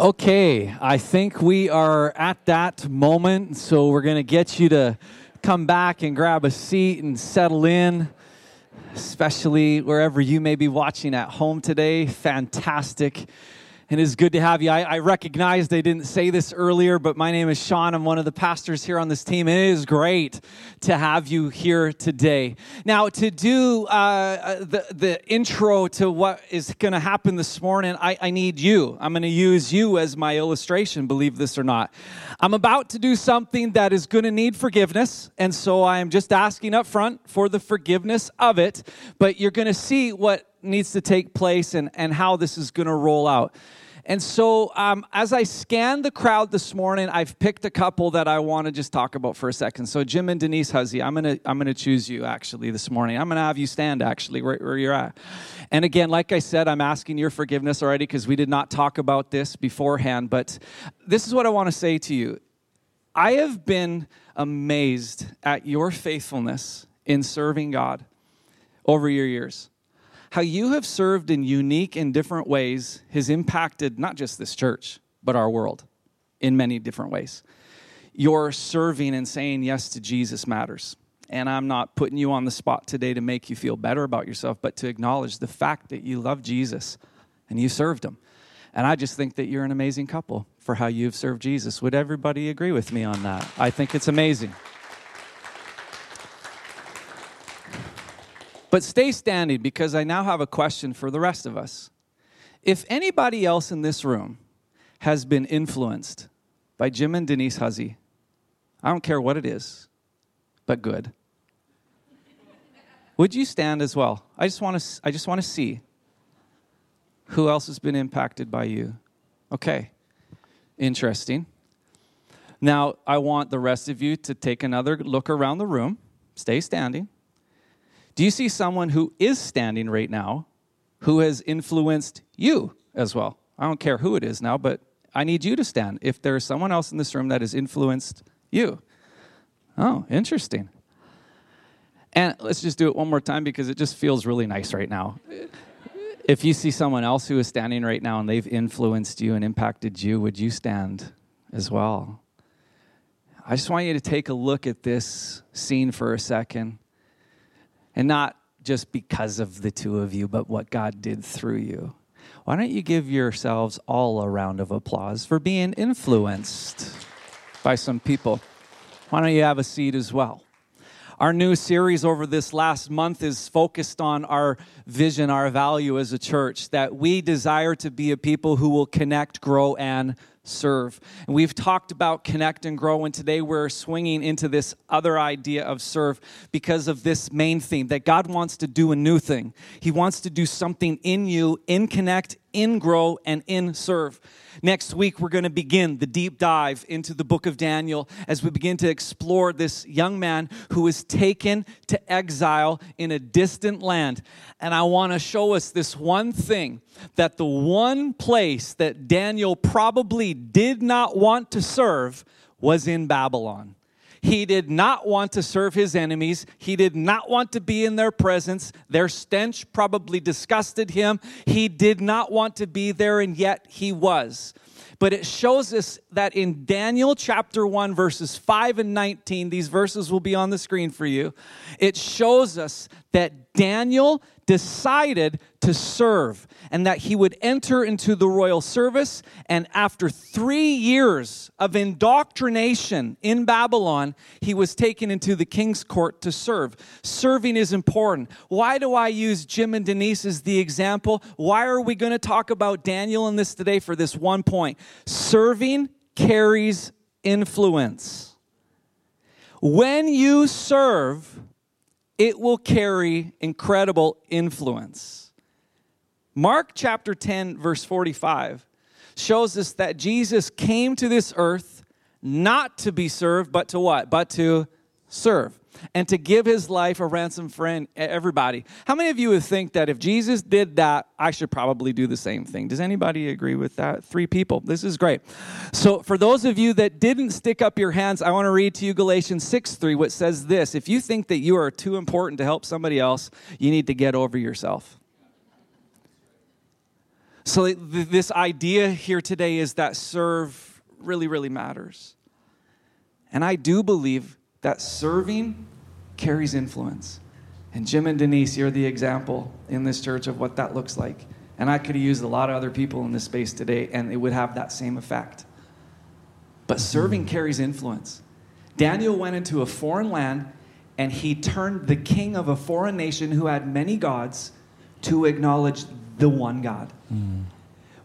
Okay, I think we are at that moment, so we're going to get you to come back and grab a seat and settle in, especially wherever you may be watching at home today. Fantastic and it's good to have you. I, I recognize they didn't say this earlier, but my name is Sean. I'm one of the pastors here on this team, and it is great to have you here today. Now, to do uh, uh the, the intro to what is going to happen this morning, I, I need you. I'm going to use you as my illustration, believe this or not. I'm about to do something that is going to need forgiveness, and so I am just asking up front for the forgiveness of it, but you're going to see what needs to take place and, and how this is going to roll out. And so, um, as I scanned the crowd this morning, I've picked a couple that I want to just talk about for a second. So, Jim and Denise Huzzy, I'm gonna I'm gonna choose you actually this morning. I'm gonna have you stand actually right where you're at. And again, like I said, I'm asking your forgiveness already because we did not talk about this beforehand. But this is what I want to say to you. I have been amazed at your faithfulness in serving God over your years how you have served in unique and different ways has impacted not just this church, but our world in many different ways. Your serving and saying yes to Jesus matters. And I'm not putting you on the spot today to make you feel better about yourself, but to acknowledge the fact that you love Jesus and you served him. And I just think that you're an amazing couple for how you've served Jesus. Would everybody agree with me on that? I think it's amazing. But stay standing because I now have a question for the rest of us. If anybody else in this room has been influenced by Jim and Denise Huzzy, I don't care what it is, but good. Would you stand as well? I just want to I just want to see who else has been impacted by you. Okay. Interesting. Now, I want the rest of you to take another look around the room. Stay standing. Do you see someone who is standing right now who has influenced you as well? I don't care who it is now, but I need you to stand if there's someone else in this room that has influenced you. Oh, interesting. And let's just do it one more time because it just feels really nice right now. if you see someone else who is standing right now and they've influenced you and impacted you, would you stand as well? I just want you to take a look at this scene for a second. And not just because of the two of you, but what God did through you. Why don't you give yourselves all a round of applause for being influenced by some people? Why don't you have a seat as well? Our new series over this last month is focused on our vision, our value as a church, that we desire to be a people who will connect, grow, and serve. And we've talked about connect and grow, and today we're swinging into this other idea of serve because of this main theme that God wants to do a new thing. He wants to do something in you, in connect, in grow, and in serve. Next week, we're going to begin the deep dive into the book of Daniel as we begin to explore this young man who was taken to exile in a distant land. And I want to show us this one thing that the one place that Daniel probably did not want to serve was in Babylon. He did not want to serve his enemies. He did not want to be in their presence. Their stench probably disgusted him. He did not want to be there, and yet he was. But it shows us that in Daniel chapter 1, verses 5 and 19, these verses will be on the screen for you. It shows us that Daniel decided to serve and that he would enter into the royal service. And after three years of indoctrination in Babylon, he was taken into the king's court to serve. Serving is important. Why do I use Jim and Denise as the example? Why are we going to talk about Daniel in this today for this one point? Serving carries influence. When you serve, it will carry incredible influence. Mark chapter 10, verse 45 shows us that Jesus came to this earth not to be served, but to what? But to serve and to give his life a ransom for everybody. How many of you would think that if Jesus did that, I should probably do the same thing? Does anybody agree with that? Three people. This is great. So, for those of you that didn't stick up your hands, I want to read to you Galatians 6 3, which says this If you think that you are too important to help somebody else, you need to get over yourself. So, th- this idea here today is that serve really, really matters. And I do believe that serving carries influence. And Jim and Denise, you're the example in this church of what that looks like. And I could have used a lot of other people in this space today, and it would have that same effect. But serving carries influence. Daniel went into a foreign land and he turned the king of a foreign nation who had many gods to acknowledge the one God. Mm.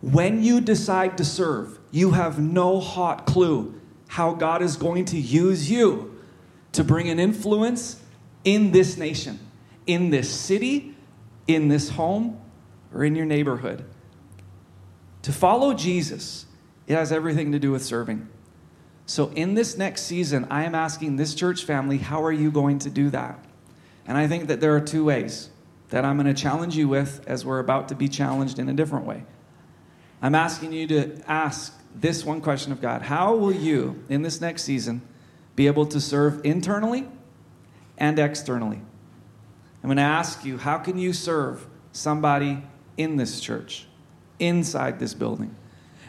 When you decide to serve, you have no hot clue how God is going to use you to bring an influence in this nation, in this city, in this home, or in your neighborhood. To follow Jesus, it has everything to do with serving. So, in this next season, I am asking this church family, how are you going to do that? And I think that there are two ways that I'm going to challenge you with as we're about to be challenged in a different way. I'm asking you to ask this one question of God How will you, in this next season, be able to serve internally and externally? I'm going to ask you, how can you serve somebody in this church, inside this building?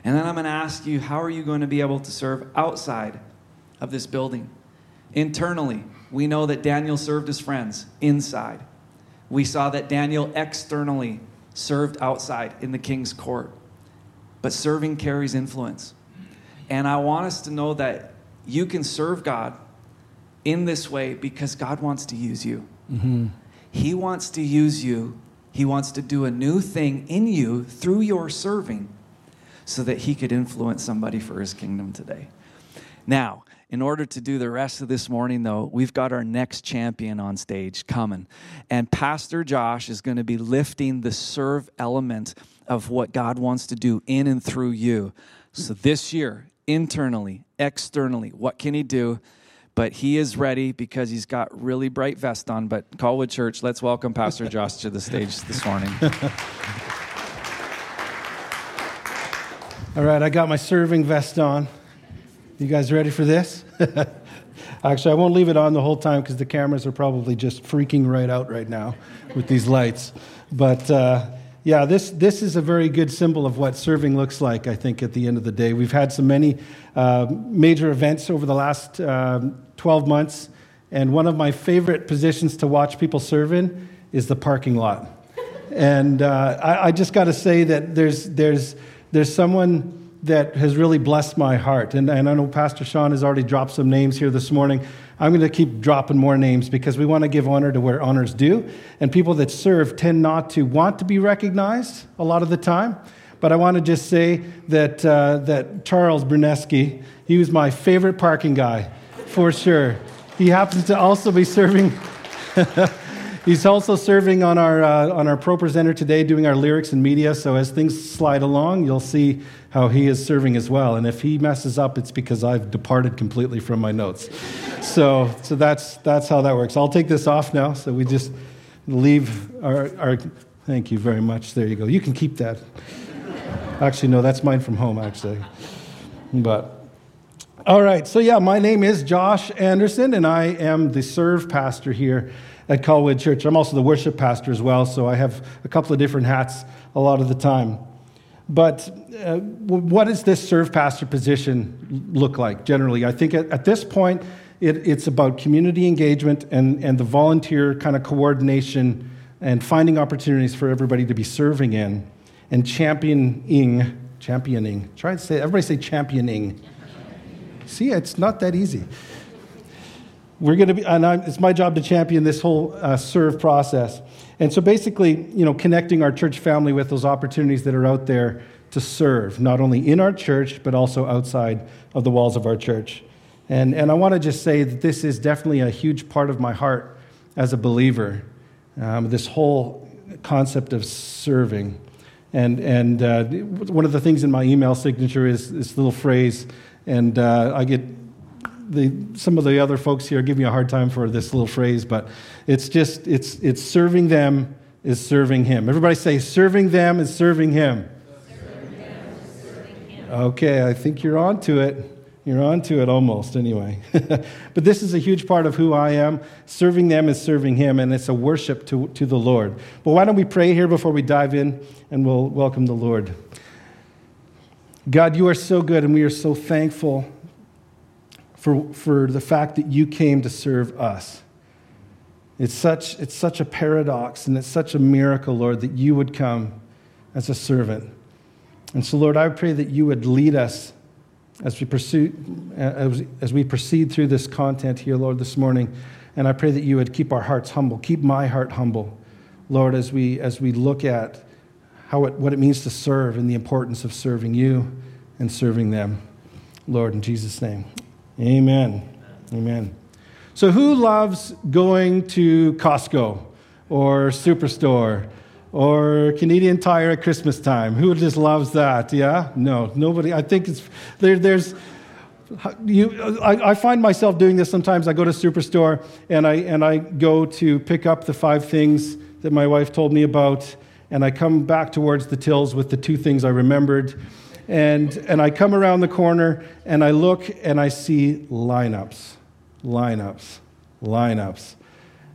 And then I'm going to ask you, how are you going to be able to serve outside of this building? Internally, we know that Daniel served his friends inside. We saw that Daniel externally served outside in the king's court. But serving carries influence. And I want us to know that you can serve God in this way because God wants to use you. Mm-hmm. He wants to use you. He wants to do a new thing in you through your serving so that he could influence somebody for his kingdom today. Now, in order to do the rest of this morning, though, we've got our next champion on stage coming. And Pastor Josh is going to be lifting the serve element of what God wants to do in and through you. So this year, internally, externally, what can he do? But he is ready because he's got really bright vest on. But Colwood Church, let's welcome Pastor Josh to the stage this morning. All right, I got my serving vest on. You guys ready for this? Actually, I won't leave it on the whole time because the cameras are probably just freaking right out right now with these lights. But uh, yeah, this, this is a very good symbol of what serving looks like, I think, at the end of the day. We've had so many uh, major events over the last um, 12 months, and one of my favorite positions to watch people serve in is the parking lot. And uh, I, I just got to say that there's, there's, there's someone that has really blessed my heart. And, and I know Pastor Sean has already dropped some names here this morning. I'm going to keep dropping more names because we want to give honor to where honor's due. And people that serve tend not to want to be recognized a lot of the time. But I want to just say that, uh, that Charles Bruneski, he was my favorite parking guy, for sure. He happens to also be serving. He's also serving on our, uh, on our Pro Presenter today, doing our lyrics and media. So as things slide along, you'll see how he is serving as well. And if he messes up, it's because I've departed completely from my notes. so so that's, that's how that works. I'll take this off now. So we just leave our, our. Thank you very much. There you go. You can keep that. Actually, no, that's mine from home, actually. But. All right, so yeah, my name is Josh Anderson, and I am the serve pastor here at Colwood Church. I'm also the worship pastor as well, so I have a couple of different hats a lot of the time. But uh, what does this serve pastor position look like generally? I think at, at this point, it, it's about community engagement and, and the volunteer kind of coordination and finding opportunities for everybody to be serving in and championing. Championing. Try to say, everybody say championing. See, it's not that easy we're going to be, and I'm, it's my job to champion this whole uh, serve process. And so basically, you know, connecting our church family with those opportunities that are out there to serve, not only in our church, but also outside of the walls of our church. And, and I want to just say that this is definitely a huge part of my heart as a believer, um, this whole concept of serving. And, and uh, one of the things in my email signature is this little phrase, and uh, I get the, some of the other folks here give me a hard time for this little phrase, but it's just, it's, it's serving them is serving him. Everybody say, serving them is serving him. Serving them is serving him. Okay, I think you're on to it. You're onto it almost, anyway. but this is a huge part of who I am. Serving them is serving Him, and it's a worship to, to the Lord. But why don't we pray here before we dive in, and we'll welcome the Lord. God, you are so good, and we are so thankful for, for the fact that you came to serve us. It's such, it's such a paradox, and it's such a miracle, Lord, that you would come as a servant. And so, Lord, I pray that you would lead us as we, pursue, as, as we proceed through this content here, Lord, this morning. And I pray that you would keep our hearts humble, keep my heart humble, Lord, as we, as we look at how it, what it means to serve and the importance of serving you and serving them. Lord, in Jesus' name. Amen. Amen. So, who loves going to Costco or Superstore or Canadian Tire at Christmas time. Who just loves that? Yeah? No, nobody. I think it's there, there's. You, I, I, find myself doing this sometimes. I go to Superstore and I, and I go to pick up the five things that my wife told me about, and I come back towards the tills with the two things I remembered. And, and I come around the corner and I look and I see lineups, lineups, lineups.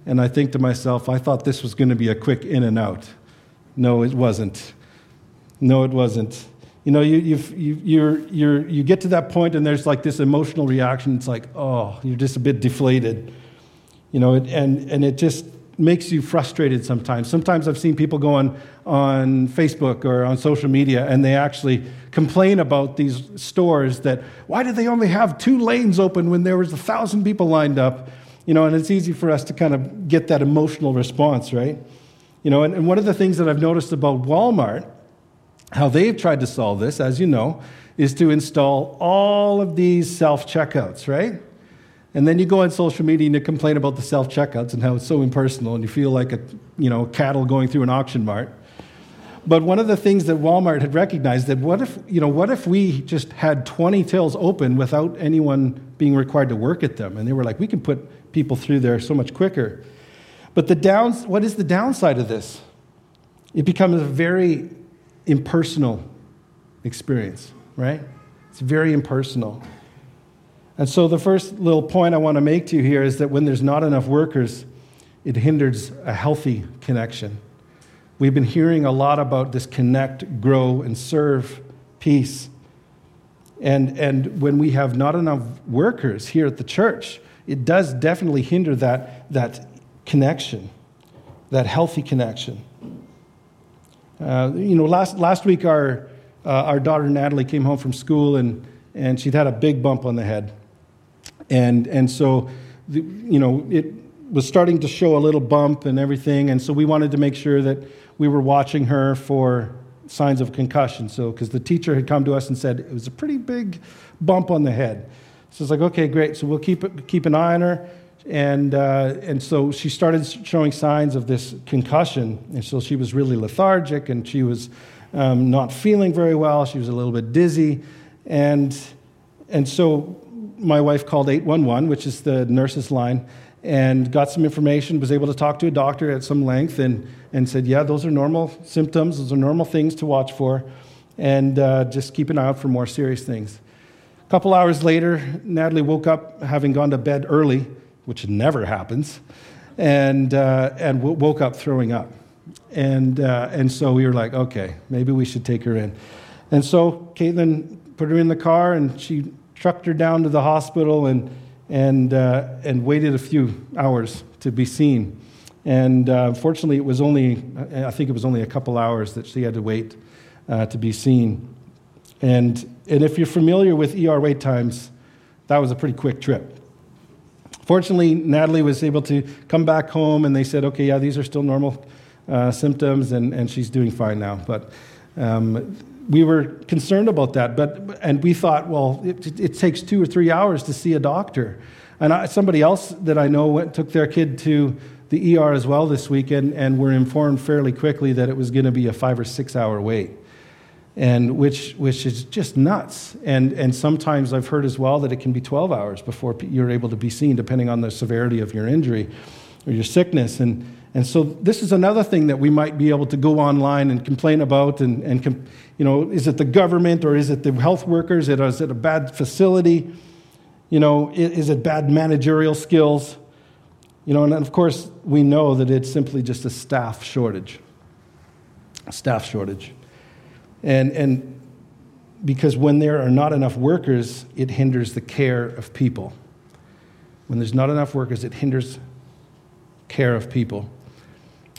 And I think to myself, I thought this was going to be a quick in and out. No, it wasn't. No, it wasn't. You know, you, you've, you, you're, you're, you get to that point and there's like this emotional reaction. It's like, oh, you're just a bit deflated. You know, and, and it just makes you frustrated sometimes. Sometimes I've seen people go on, on Facebook or on social media and they actually complain about these stores that, why did they only have two lanes open when there was a thousand people lined up? You know, and it's easy for us to kind of get that emotional response, right? You know, and, and one of the things that I've noticed about Walmart, how they've tried to solve this, as you know, is to install all of these self checkouts, right? And then you go on social media and you complain about the self checkouts and how it's so impersonal and you feel like a you know cattle going through an auction mart. But one of the things that Walmart had recognized that what if you know what if we just had 20 tills open without anyone being required to work at them? And they were like, we can put people through there so much quicker. But the downs, what is the downside of this? It becomes a very impersonal experience, right? It's very impersonal. And so, the first little point I want to make to you here is that when there's not enough workers, it hinders a healthy connection. We've been hearing a lot about this connect, grow, and serve piece. And, and when we have not enough workers here at the church, it does definitely hinder that, that connection, that healthy connection. Uh, you know, last, last week our, uh, our daughter Natalie came home from school and, and she'd had a big bump on the head. And, and so, the, you know, it was starting to show a little bump and everything. And so we wanted to make sure that we were watching her for signs of concussion. So, because the teacher had come to us and said it was a pretty big bump on the head. So it's like, okay, great. So we'll keep, keep an eye on her. And, uh, and so she started showing signs of this concussion. And so she was really lethargic and she was um, not feeling very well. She was a little bit dizzy. And, and so my wife called 811, which is the nurse's line, and got some information, was able to talk to a doctor at some length, and, and said, Yeah, those are normal symptoms, those are normal things to watch for, and uh, just keep an eye out for more serious things. A couple hours later, Natalie woke up having gone to bed early which never happens, and, uh, and w- woke up throwing up. And, uh, and so we were like, okay, maybe we should take her in. And so Caitlin put her in the car and she trucked her down to the hospital and, and, uh, and waited a few hours to be seen. And uh, fortunately, it was only, I think it was only a couple hours that she had to wait uh, to be seen. And, and if you're familiar with ER wait times, that was a pretty quick trip. Fortunately, Natalie was able to come back home and they said, okay, yeah, these are still normal uh, symptoms and, and she's doing fine now. But um, we were concerned about that. But, and we thought, well, it, it takes two or three hours to see a doctor. And I, somebody else that I know went, took their kid to the ER as well this weekend and were informed fairly quickly that it was going to be a five or six hour wait and which, which is just nuts. And, and sometimes I've heard as well that it can be 12 hours before you're able to be seen, depending on the severity of your injury or your sickness. And, And so this is another thing that we might be able to go online and complain about. And, and you know, is it the government or is it the health workers? Is it a bad facility? You know, is it bad managerial skills? You know, and of course, we know that it's simply just a staff shortage. A staff shortage. And, and because when there are not enough workers, it hinders the care of people. When there's not enough workers, it hinders care of people.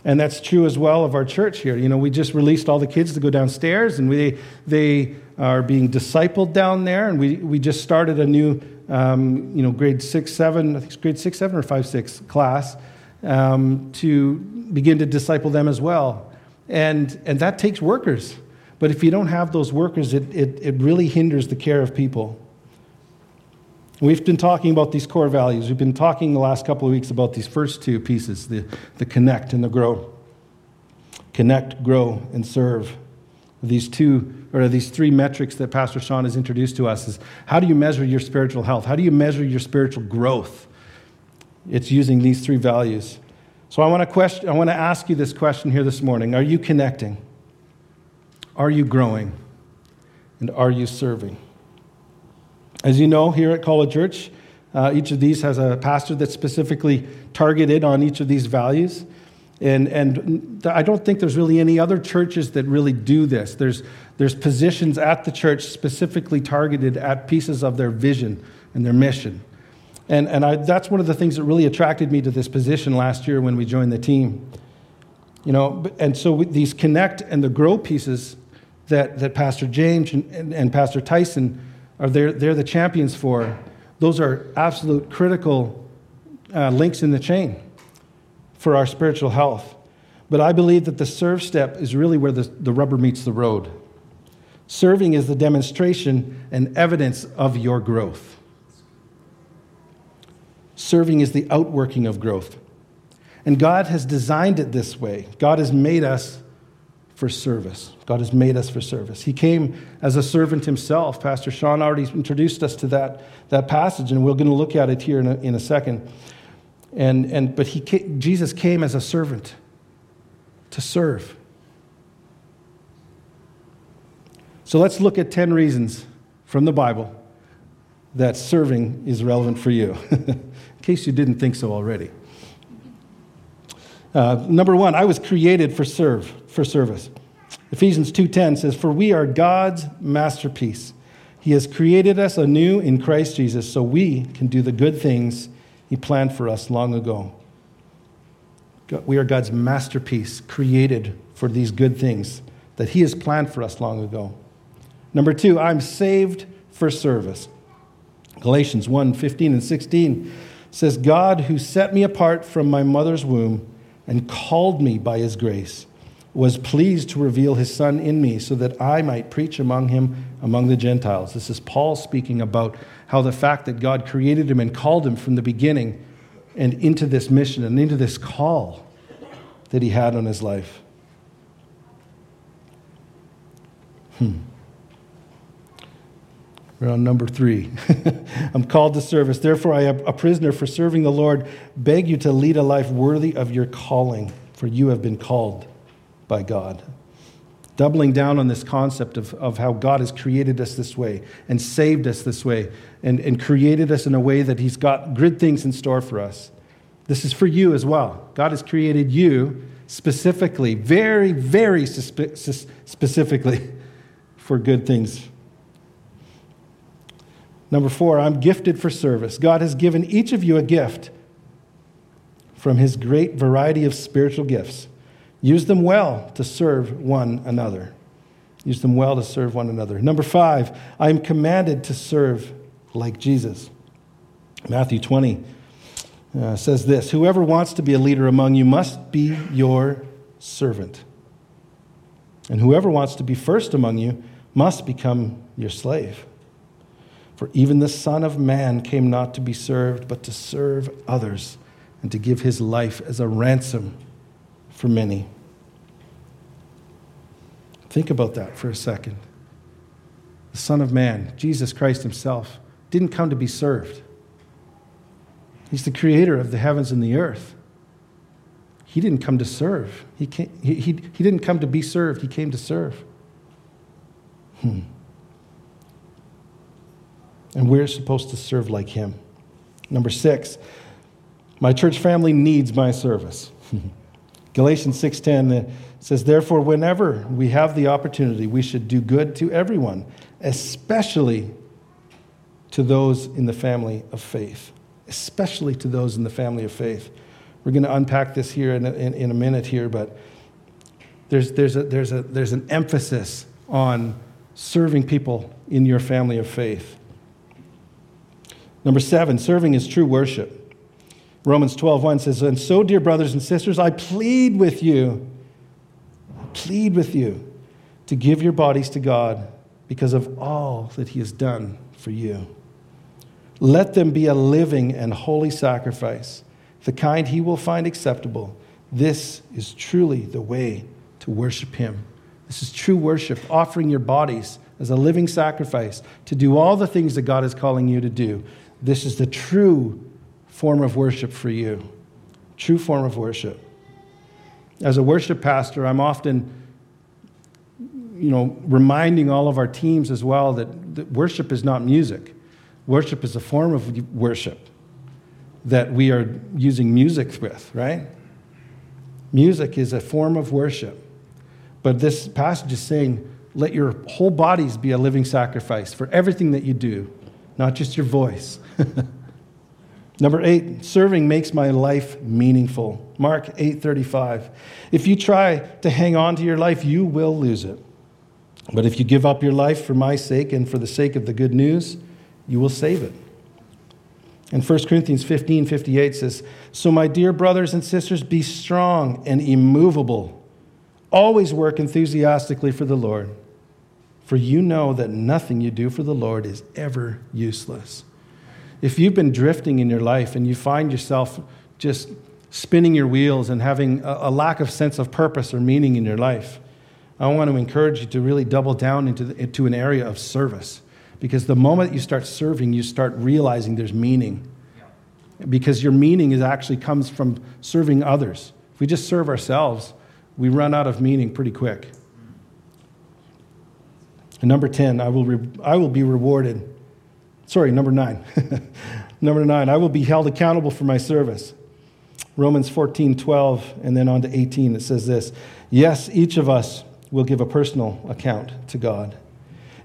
And that's true as well of our church here. You know, we just released all the kids to go downstairs, and we, they are being discipled down there. And we, we just started a new, um, you know, grade six, seven, I think it's grade six, seven, or five, six class um, to begin to disciple them as well. And, and that takes workers. But if you don't have those workers, it, it, it really hinders the care of people. We've been talking about these core values. We've been talking the last couple of weeks about these first two pieces the, the connect and the grow. Connect, grow, and serve. These two, or these three metrics that Pastor Sean has introduced to us is how do you measure your spiritual health? How do you measure your spiritual growth? It's using these three values. So I want to question, I want to ask you this question here this morning. Are you connecting? Are you growing? And are you serving? As you know, here at Colwood Church, uh, each of these has a pastor that's specifically targeted on each of these values. And, and I don't think there's really any other churches that really do this. There's, there's positions at the church specifically targeted at pieces of their vision and their mission. And, and I, that's one of the things that really attracted me to this position last year when we joined the team. You know, and so these connect and the grow pieces that, that Pastor James and, and, and Pastor Tyson are they're, they're the champions for, those are absolute critical uh, links in the chain for our spiritual health. But I believe that the serve step is really where the, the rubber meets the road. Serving is the demonstration and evidence of your growth. Serving is the outworking of growth. And God has designed it this way. God has made us for service. God has made us for service. He came as a servant himself. Pastor Sean already introduced us to that, that passage, and we're going to look at it here in a, in a second. And, and, but he, Jesus came as a servant to serve. So let's look at 10 reasons from the Bible that serving is relevant for you, in case you didn't think so already. Uh, number one, I was created for serve for service. Ephesians 2:10 says, "For we are God's masterpiece. He has created us anew in Christ Jesus so we can do the good things he planned for us long ago." We are God's masterpiece, created for these good things that he has planned for us long ago. Number 2, I'm saved for service. Galatians 1 15 and 16 says, God who set me apart from my mother's womb and called me by his grace was pleased to reveal his son in me so that I might preach among him among the Gentiles. This is Paul speaking about how the fact that God created him and called him from the beginning and into this mission and into this call that he had on his life. Hmm. We're on number three. I'm called to service. Therefore, I am a prisoner for serving the Lord. Beg you to lead a life worthy of your calling, for you have been called by God. Doubling down on this concept of, of how God has created us this way and saved us this way and, and created us in a way that He's got good things in store for us. This is for you as well. God has created you specifically, very, very specifically for good things. Number four, I'm gifted for service. God has given each of you a gift from his great variety of spiritual gifts. Use them well to serve one another. Use them well to serve one another. Number five, I am commanded to serve like Jesus. Matthew 20 uh, says this Whoever wants to be a leader among you must be your servant. And whoever wants to be first among you must become your slave. For even the Son of Man came not to be served, but to serve others and to give his life as a ransom for many. Think about that for a second. The Son of Man, Jesus Christ Himself, didn't come to be served. He's the creator of the heavens and the earth. he didn't come to serve. He, came, he, he, he didn't come to be served, he came to serve. Hmm. And we're supposed to serve like him. Number six, my church family needs my service. Galatians 6:10 uh, says, Therefore, whenever we have the opportunity, we should do good to everyone, especially to those in the family of faith. Especially to those in the family of faith. We're going to unpack this here in a, in, in a minute here, but there's, there's, a, there's, a, there's an emphasis on serving people in your family of faith. Number seven, serving is true worship. Romans 12, says, And so, dear brothers and sisters, I plead with you, I plead with you to give your bodies to God because of all that He has done for you. Let them be a living and holy sacrifice, the kind He will find acceptable. This is truly the way to worship Him. This is true worship, offering your bodies as a living sacrifice to do all the things that God is calling you to do. This is the true form of worship for you. True form of worship. As a worship pastor, I'm often you know, reminding all of our teams as well that, that worship is not music. Worship is a form of worship that we are using music with, right? Music is a form of worship. But this passage is saying, let your whole bodies be a living sacrifice for everything that you do, not just your voice. Number eight, serving makes my life meaningful. Mark 8:35. If you try to hang on to your life, you will lose it. But if you give up your life for my sake and for the sake of the good news, you will save it. And 1 Corinthians 15 58 says, So, my dear brothers and sisters, be strong and immovable. Always work enthusiastically for the Lord, for you know that nothing you do for the Lord is ever useless. If you've been drifting in your life and you find yourself just spinning your wheels and having a, a lack of sense of purpose or meaning in your life, I want to encourage you to really double down into, the, into an area of service. Because the moment you start serving, you start realizing there's meaning. Because your meaning is actually comes from serving others. If we just serve ourselves, we run out of meaning pretty quick. And number 10, I will, re- I will be rewarded Sorry, number nine. number nine, I will be held accountable for my service. Romans 14, 12, and then on to 18, it says this Yes, each of us will give a personal account to God.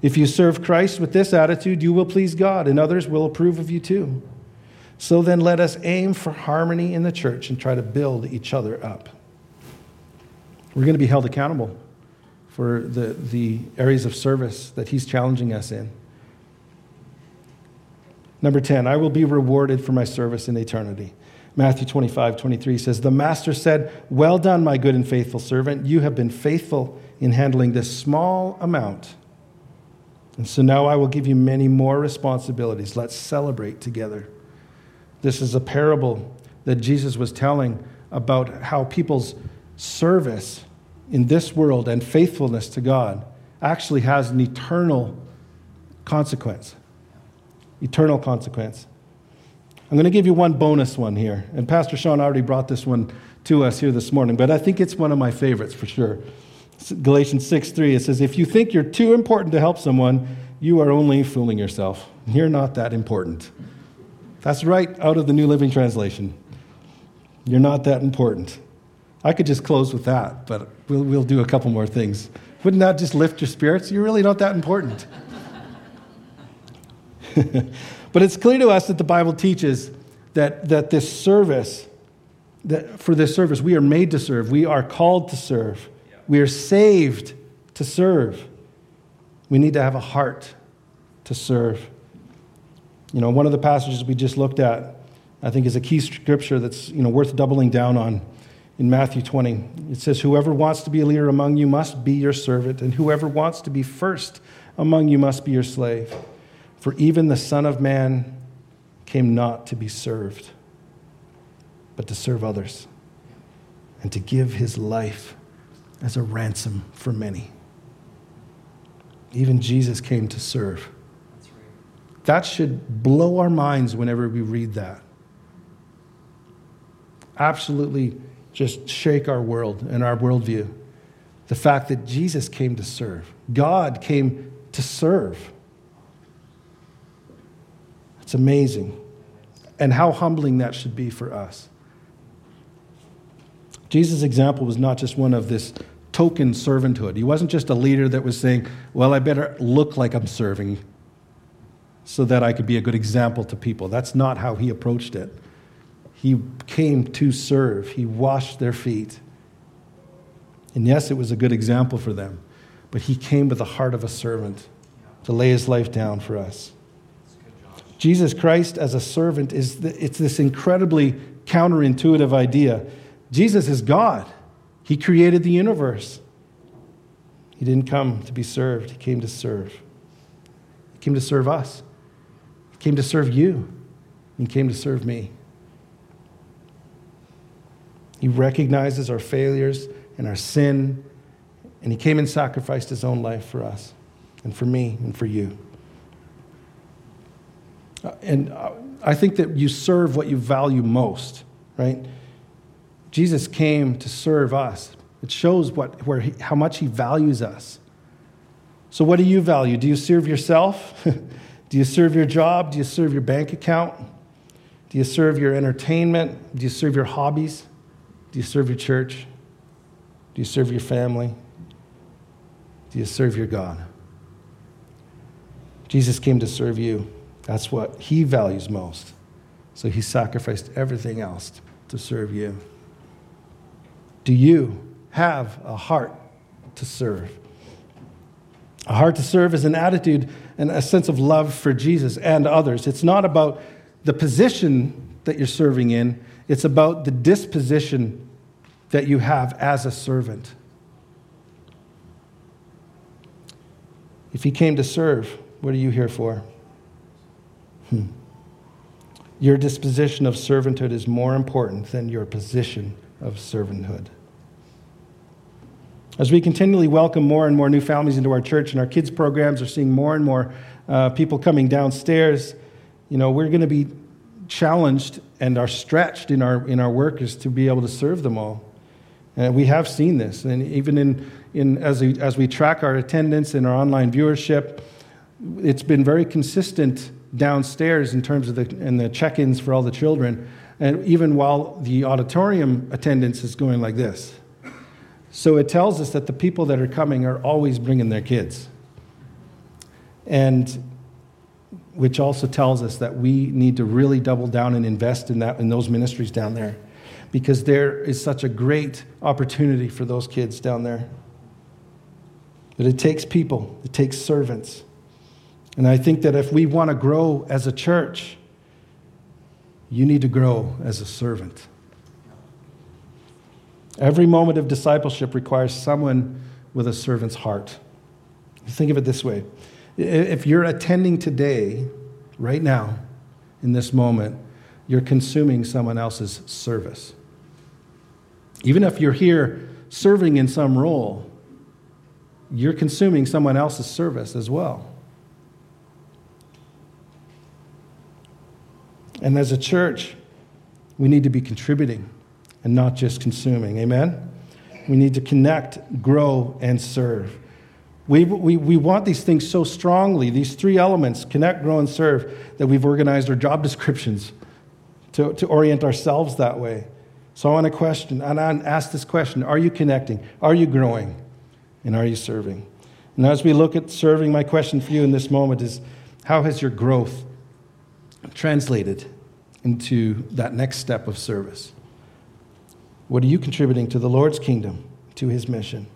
If you serve Christ with this attitude, you will please God, and others will approve of you too. So then let us aim for harmony in the church and try to build each other up. We're going to be held accountable for the, the areas of service that He's challenging us in. Number 10, I will be rewarded for my service in eternity. Matthew 25, 23 says, The master said, Well done, my good and faithful servant. You have been faithful in handling this small amount. And so now I will give you many more responsibilities. Let's celebrate together. This is a parable that Jesus was telling about how people's service in this world and faithfulness to God actually has an eternal consequence eternal consequence. I'm going to give you one bonus one here. And Pastor Sean already brought this one to us here this morning, but I think it's one of my favorites for sure. Galatians 6 3, it says, If you think you're too important to help someone, you are only fooling yourself. You're not that important. That's right out of the New Living Translation. You're not that important. I could just close with that, but we'll, we'll do a couple more things. Wouldn't that just lift your spirits? You're really not that important. but it's clear to us that the Bible teaches that, that this service, that for this service, we are made to serve. We are called to serve. We are saved to serve. We need to have a heart to serve. You know, one of the passages we just looked at, I think, is a key scripture that's you know, worth doubling down on in Matthew 20. It says, Whoever wants to be a leader among you must be your servant, and whoever wants to be first among you must be your slave. For even the Son of Man came not to be served, but to serve others and to give his life as a ransom for many. Even Jesus came to serve. That should blow our minds whenever we read that. Absolutely just shake our world and our worldview. The fact that Jesus came to serve, God came to serve. It's amazing. And how humbling that should be for us. Jesus' example was not just one of this token servanthood. He wasn't just a leader that was saying, Well, I better look like I'm serving so that I could be a good example to people. That's not how he approached it. He came to serve, he washed their feet. And yes, it was a good example for them, but he came with the heart of a servant to lay his life down for us. Jesus Christ as a servant is the, it's this incredibly counterintuitive idea. Jesus is God. He created the universe. He didn't come to be served, he came to serve. He came to serve us. He came to serve you. He came to serve me. He recognizes our failures and our sin, and He came and sacrificed His own life for us, and for me, and for you. Uh, and uh, I think that you serve what you value most, right? Jesus came to serve us. It shows what, where he, how much He values us. So, what do you value? Do you serve yourself? do you serve your job? Do you serve your bank account? Do you serve your entertainment? Do you serve your hobbies? Do you serve your church? Do you serve your family? Do you serve your God? Jesus came to serve you. That's what he values most. So he sacrificed everything else to serve you. Do you have a heart to serve? A heart to serve is an attitude and a sense of love for Jesus and others. It's not about the position that you're serving in, it's about the disposition that you have as a servant. If he came to serve, what are you here for? Hmm. Your disposition of servanthood is more important than your position of servanthood. As we continually welcome more and more new families into our church and our kids' programs are seeing more and more uh, people coming downstairs, you know, we're going to be challenged and are stretched in our, in our work is to be able to serve them all. And we have seen this. And even in, in, as, we, as we track our attendance and our online viewership, it's been very consistent downstairs in terms of the, and the check ins for all the children. And even while the auditorium attendance is going like this. So it tells us that the people that are coming are always bringing their kids. And which also tells us that we need to really double down and invest in that in those ministries down there because there is such a great opportunity for those kids down there. But it takes people, it takes servants. And I think that if we want to grow as a church, you need to grow as a servant. Every moment of discipleship requires someone with a servant's heart. Think of it this way if you're attending today, right now, in this moment, you're consuming someone else's service. Even if you're here serving in some role, you're consuming someone else's service as well. And as a church, we need to be contributing and not just consuming. Amen? We need to connect, grow, and serve. We, we, we want these things so strongly, these three elements connect, grow, and serve that we've organized our job descriptions to, to orient ourselves that way. So I want to question, and I ask this question Are you connecting? Are you growing? And are you serving? And as we look at serving, my question for you in this moment is How has your growth translated into that next step of service? What are you contributing to the Lord's kingdom, to his mission?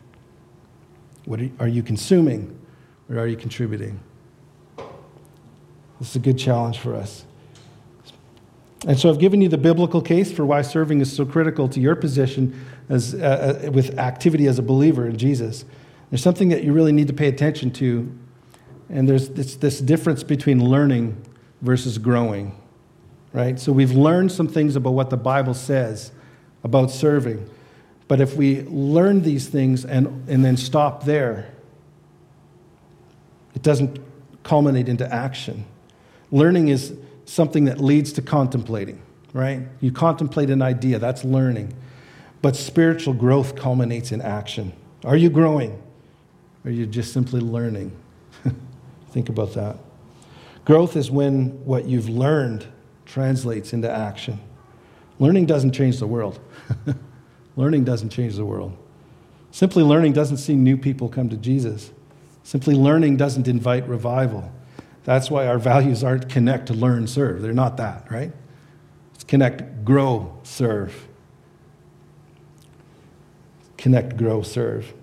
What are you consuming or are you contributing? This is a good challenge for us. And so I've given you the biblical case for why serving is so critical to your position as, uh, uh, with activity as a believer in Jesus. There's something that you really need to pay attention to, and there's this, this difference between learning versus growing, right? So we've learned some things about what the Bible says about serving. But if we learn these things and, and then stop there, it doesn't culminate into action. Learning is something that leads to contemplating, right? You contemplate an idea, that's learning. But spiritual growth culminates in action. Are you growing? Or are you just simply learning? Think about that. Growth is when what you've learned translates into action. Learning doesn't change the world. learning doesn't change the world. Simply learning doesn't see new people come to Jesus. Simply learning doesn't invite revival. That's why our values aren't connect, learn, serve. They're not that, right? It's connect, grow, serve. Connect, grow, serve.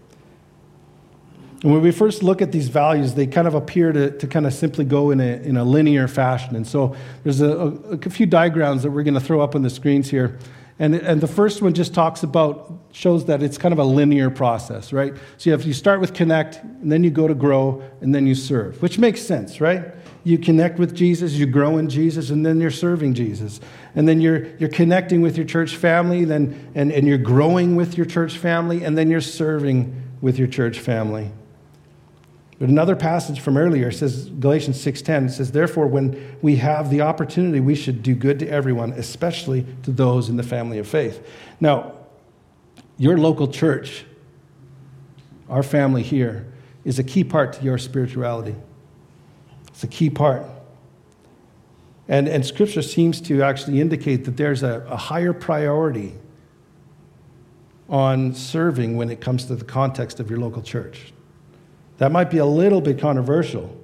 And when we first look at these values, they kind of appear to, to kind of simply go in a, in a linear fashion. And so there's a, a, a few diagrams that we're going to throw up on the screens here. And, and the first one just talks about, shows that it's kind of a linear process, right? So you, have, you start with connect, and then you go to grow, and then you serve, which makes sense, right? You connect with Jesus, you grow in Jesus, and then you're serving Jesus. And then you're, you're connecting with your church family, then, and, and you're growing with your church family, and then you're serving with your church family. But another passage from earlier says Galatians 6:10 says therefore when we have the opportunity we should do good to everyone especially to those in the family of faith. Now your local church our family here is a key part to your spirituality. It's a key part. And, and scripture seems to actually indicate that there's a, a higher priority on serving when it comes to the context of your local church. That might be a little bit controversial,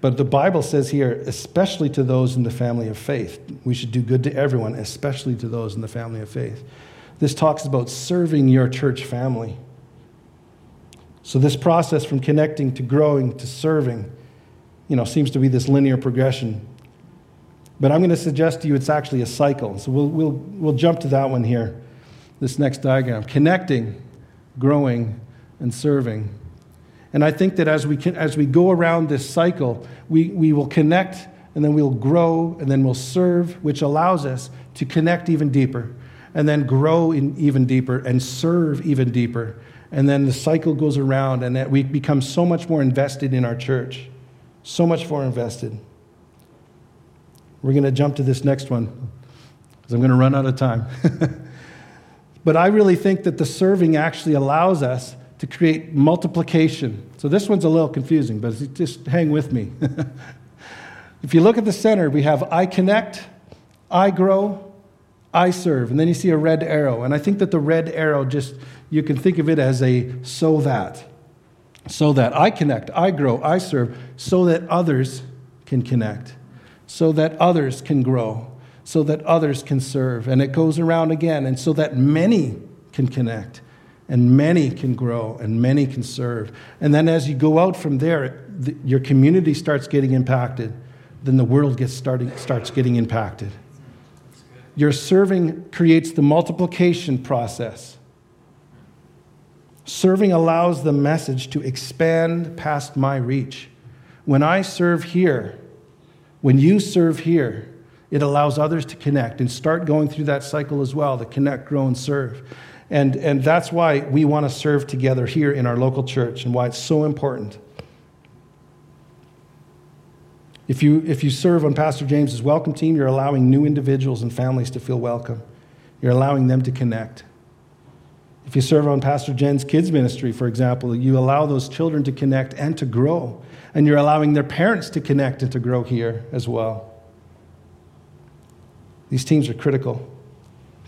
but the Bible says here, especially to those in the family of faith. We should do good to everyone, especially to those in the family of faith. This talks about serving your church family. So, this process from connecting to growing to serving, you know, seems to be this linear progression. But I'm going to suggest to you it's actually a cycle. So, we'll, we'll, we'll jump to that one here, this next diagram. Connecting, growing, and serving. And I think that as we, can, as we go around this cycle, we, we will connect and then we'll grow and then we'll serve, which allows us to connect even deeper and then grow in even deeper and serve even deeper. And then the cycle goes around and that we become so much more invested in our church, so much more invested. We're going to jump to this next one because I'm going to run out of time. but I really think that the serving actually allows us to create multiplication. So this one's a little confusing, but just hang with me. if you look at the center, we have I connect, I grow, I serve. And then you see a red arrow. And I think that the red arrow just, you can think of it as a so that. So that I connect, I grow, I serve, so that others can connect, so that others can grow, so that others can serve. And it goes around again, and so that many can connect and many can grow and many can serve. And then as you go out from there, the, your community starts getting impacted, then the world gets starting, starts getting impacted. Your serving creates the multiplication process. Serving allows the message to expand past my reach. When I serve here, when you serve here, it allows others to connect and start going through that cycle as well to connect, grow, and serve. And, and that's why we want to serve together here in our local church and why it's so important. If you, if you serve on Pastor James's welcome team, you're allowing new individuals and families to feel welcome. You're allowing them to connect. If you serve on Pastor Jen's kids ministry, for example, you allow those children to connect and to grow. And you're allowing their parents to connect and to grow here as well. These teams are critical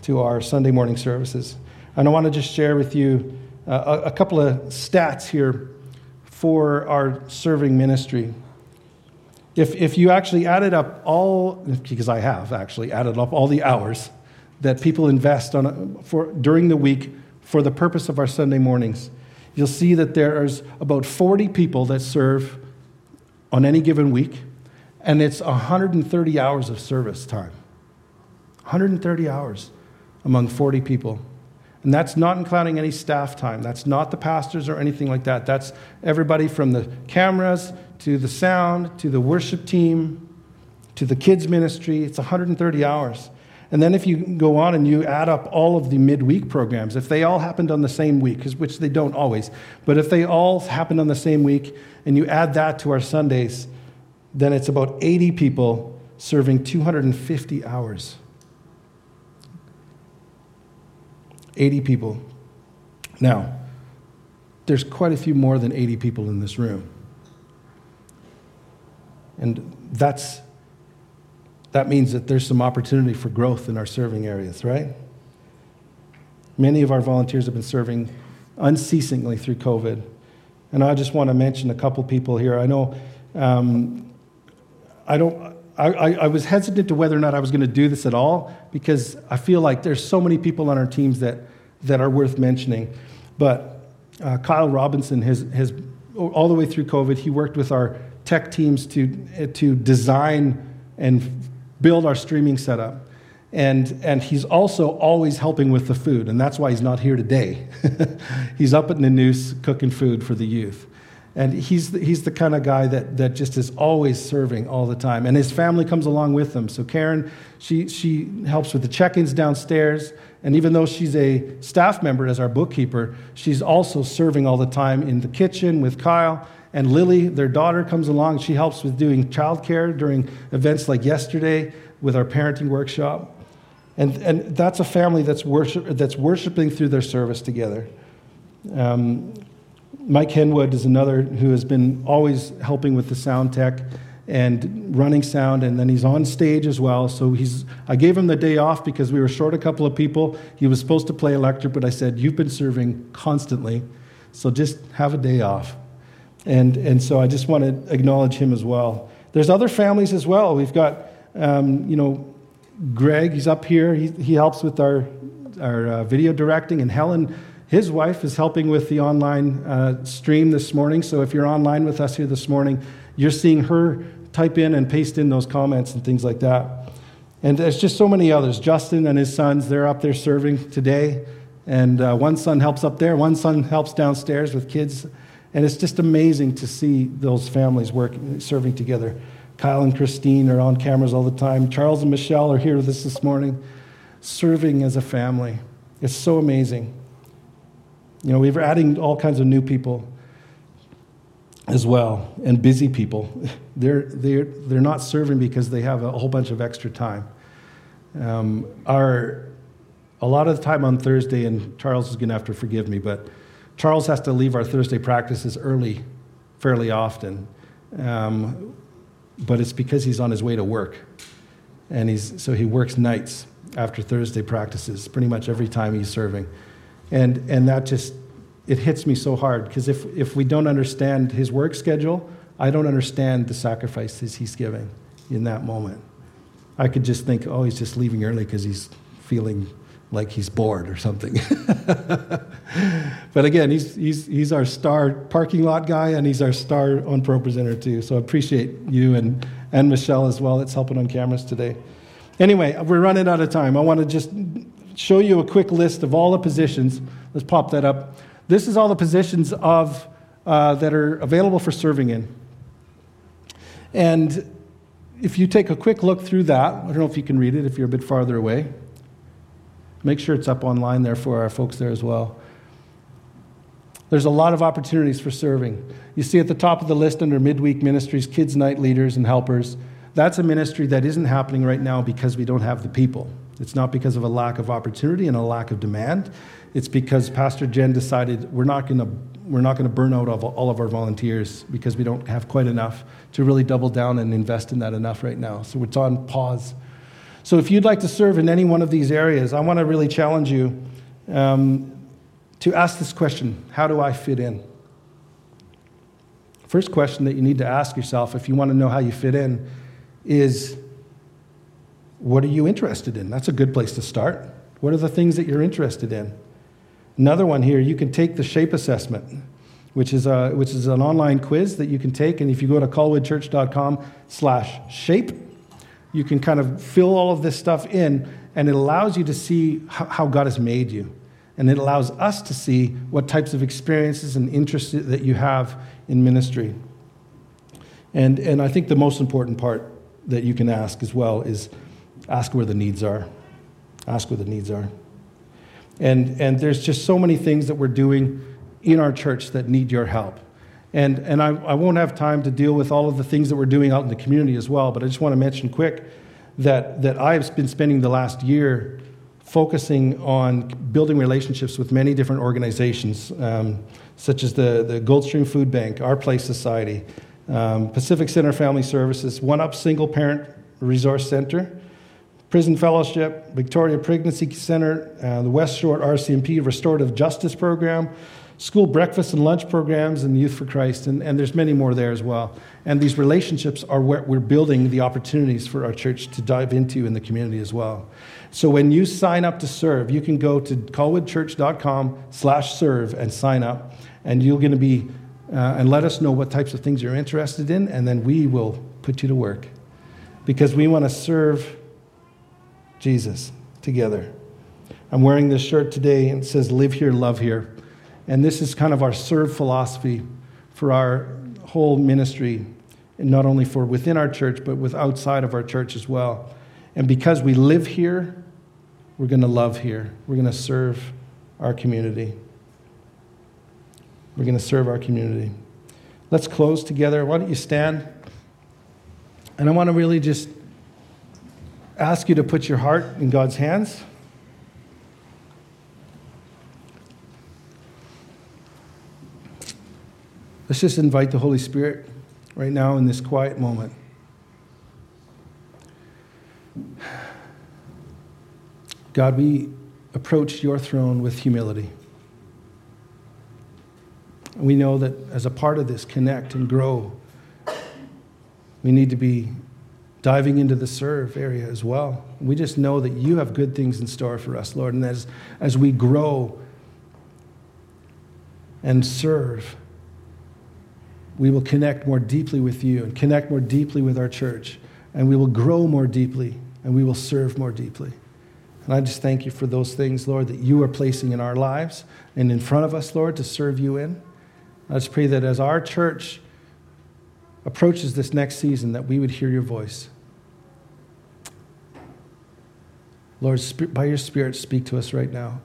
to our Sunday morning services. And I want to just share with you uh, a, a couple of stats here for our serving ministry. If, if you actually added up all, because I have actually added up all the hours that people invest on a, for, during the week for the purpose of our Sunday mornings, you'll see that there's about 40 people that serve on any given week, and it's 130 hours of service time. 130 hours among 40 people. And that's not including any staff time. That's not the pastors or anything like that. That's everybody from the cameras to the sound to the worship team to the kids' ministry. It's 130 hours. And then if you go on and you add up all of the midweek programs, if they all happened on the same week, which they don't always, but if they all happened on the same week and you add that to our Sundays, then it's about 80 people serving 250 hours 80 people. Now, there's quite a few more than 80 people in this room. And that's, that means that there's some opportunity for growth in our serving areas, right? Many of our volunteers have been serving unceasingly through COVID. And I just want to mention a couple people here. I know um, I don't. I, I, was hesitant to whether or not I was going to do this at all because I feel like there's so many people on our teams that, that are worth mentioning. But uh, Kyle Robinson has, has, all the way through COVID, he worked with our tech teams to, to design and build our streaming setup. And, and he's also always helping with the food, and that's why he's not here today. he's up at Nanoose cooking food for the youth. And he's the, he's the kind of guy that, that just is always serving all the time. And his family comes along with him. So Karen, she, she helps with the check ins downstairs. And even though she's a staff member as our bookkeeper, she's also serving all the time in the kitchen with Kyle. And Lily, their daughter, comes along. She helps with doing childcare during events like yesterday with our parenting workshop. And, and that's a family that's, worship, that's worshiping through their service together. Um, Mike Henwood is another who has been always helping with the sound tech and running sound, and then he's on stage as well. So he's, I gave him the day off because we were short a couple of people. He was supposed to play electric, but I said, You've been serving constantly, so just have a day off. And, and so I just want to acknowledge him as well. There's other families as well. We've got, um, you know, Greg, he's up here. He, he helps with our, our uh, video directing, and Helen his wife is helping with the online uh, stream this morning. So if you're online with us here this morning, you're seeing her type in and paste in those comments and things like that. And there's just so many others. Justin and his sons, they're up there serving today. And uh, one son helps up there, one son helps downstairs with kids. And it's just amazing to see those families working, serving together. Kyle and Christine are on cameras all the time. Charles and Michelle are here with us this morning, serving as a family. It's so amazing. You know, we're adding all kinds of new people as well, and busy people. They're, they're, they're not serving because they have a whole bunch of extra time. Um, our, a lot of the time on Thursday, and Charles is going to have to forgive me, but Charles has to leave our Thursday practices early fairly often. Um, but it's because he's on his way to work. And he's, so he works nights after Thursday practices pretty much every time he's serving. And, and that just, it hits me so hard because if, if we don't understand his work schedule, I don't understand the sacrifices he's giving in that moment. I could just think, oh, he's just leaving early because he's feeling like he's bored or something. but again, he's, he's, he's our star parking lot guy and he's our star on Pro Presenter too. So I appreciate you and, and Michelle as well that's helping on cameras today. Anyway, we're running out of time. I want to just show you a quick list of all the positions. Let's pop that up. This is all the positions of, uh, that are available for serving in. And if you take a quick look through that, I don't know if you can read it if you're a bit farther away. Make sure it's up online there for our folks there as well. There's a lot of opportunities for serving. You see at the top of the list under midweek ministries, kids' night leaders and helpers. That's a ministry that isn't happening right now because we don't have the people. It's not because of a lack of opportunity and a lack of demand. It's because Pastor Jen decided we're not going to we're not going to burn out all of our volunteers because we don't have quite enough to really double down and invest in that enough right now. So it's on pause. So if you'd like to serve in any one of these areas, I want to really challenge you um, to ask this question How do I fit in? First question that you need to ask yourself if you want to know how you fit in is what are you interested in? That's a good place to start. What are the things that you're interested in? Another one here, you can take the SHAPE assessment, which is, a, which is an online quiz that you can take. And if you go to colwoodchurch.com slash shape, you can kind of fill all of this stuff in, and it allows you to see how God has made you. And it allows us to see what types of experiences and interests that you have in ministry. And, and I think the most important part that you can ask as well is ask where the needs are. Ask where the needs are. And, and there's just so many things that we're doing in our church that need your help. And, and I, I won't have time to deal with all of the things that we're doing out in the community as well, but I just want to mention quick that, that I've been spending the last year focusing on building relationships with many different organizations, um, such as the, the Goldstream Food Bank, Our Place Society, um, Pacific Center Family Services, One Up Single Parent Resource Center, Prison Fellowship, Victoria Pregnancy Center, uh, the West Shore RCMP Restorative Justice Program, school breakfast and lunch programs, and Youth for Christ, and, and there's many more there as well. And these relationships are what we're building the opportunities for our church to dive into in the community as well. So when you sign up to serve, you can go to colwoodchurch.com slash serve and sign up, and you're going to be, uh, and let us know what types of things you're interested in, and then we will put you to work. Because we want to serve Jesus together. I'm wearing this shirt today and it says, Live here, love here. And this is kind of our serve philosophy for our whole ministry, and not only for within our church, but with outside of our church as well. And because we live here, we're going to love here. We're going to serve our community. We're going to serve our community. Let's close together. Why don't you stand? And I want to really just ask you to put your heart in God's hands. Let's just invite the Holy Spirit right now in this quiet moment. God, we approach your throne with humility. We know that as a part of this connect and grow, we need to be diving into the serve area as well. We just know that you have good things in store for us, Lord. And as, as we grow and serve, we will connect more deeply with you and connect more deeply with our church. And we will grow more deeply and we will serve more deeply. And I just thank you for those things, Lord, that you are placing in our lives and in front of us, Lord, to serve you in. I just pray that as our church approaches this next season, that we would hear your voice Lord, by your Spirit, speak to us right now.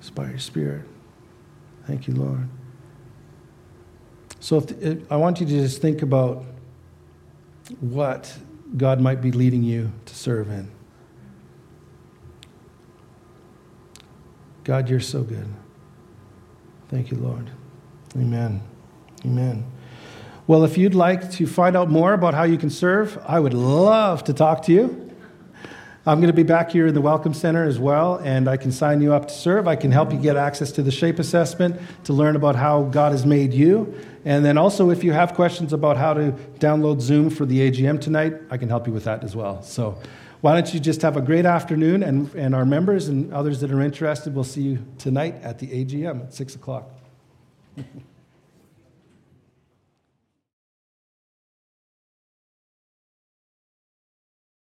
It's by your Spirit. Thank you, Lord. So if, I want you to just think about what God might be leading you to serve in. God, you're so good. Thank you, Lord. Amen. Amen. Well, if you'd like to find out more about how you can serve, I would love to talk to you. I'm going to be back here in the Welcome Center as well, and I can sign you up to serve. I can help you get access to the SHAPE assessment to learn about how God has made you. And then also, if you have questions about how to download Zoom for the AGM tonight, I can help you with that as well. So, why don't you just have a great afternoon? And, and our members and others that are interested, we'll see you tonight at the AGM at 6 o'clock.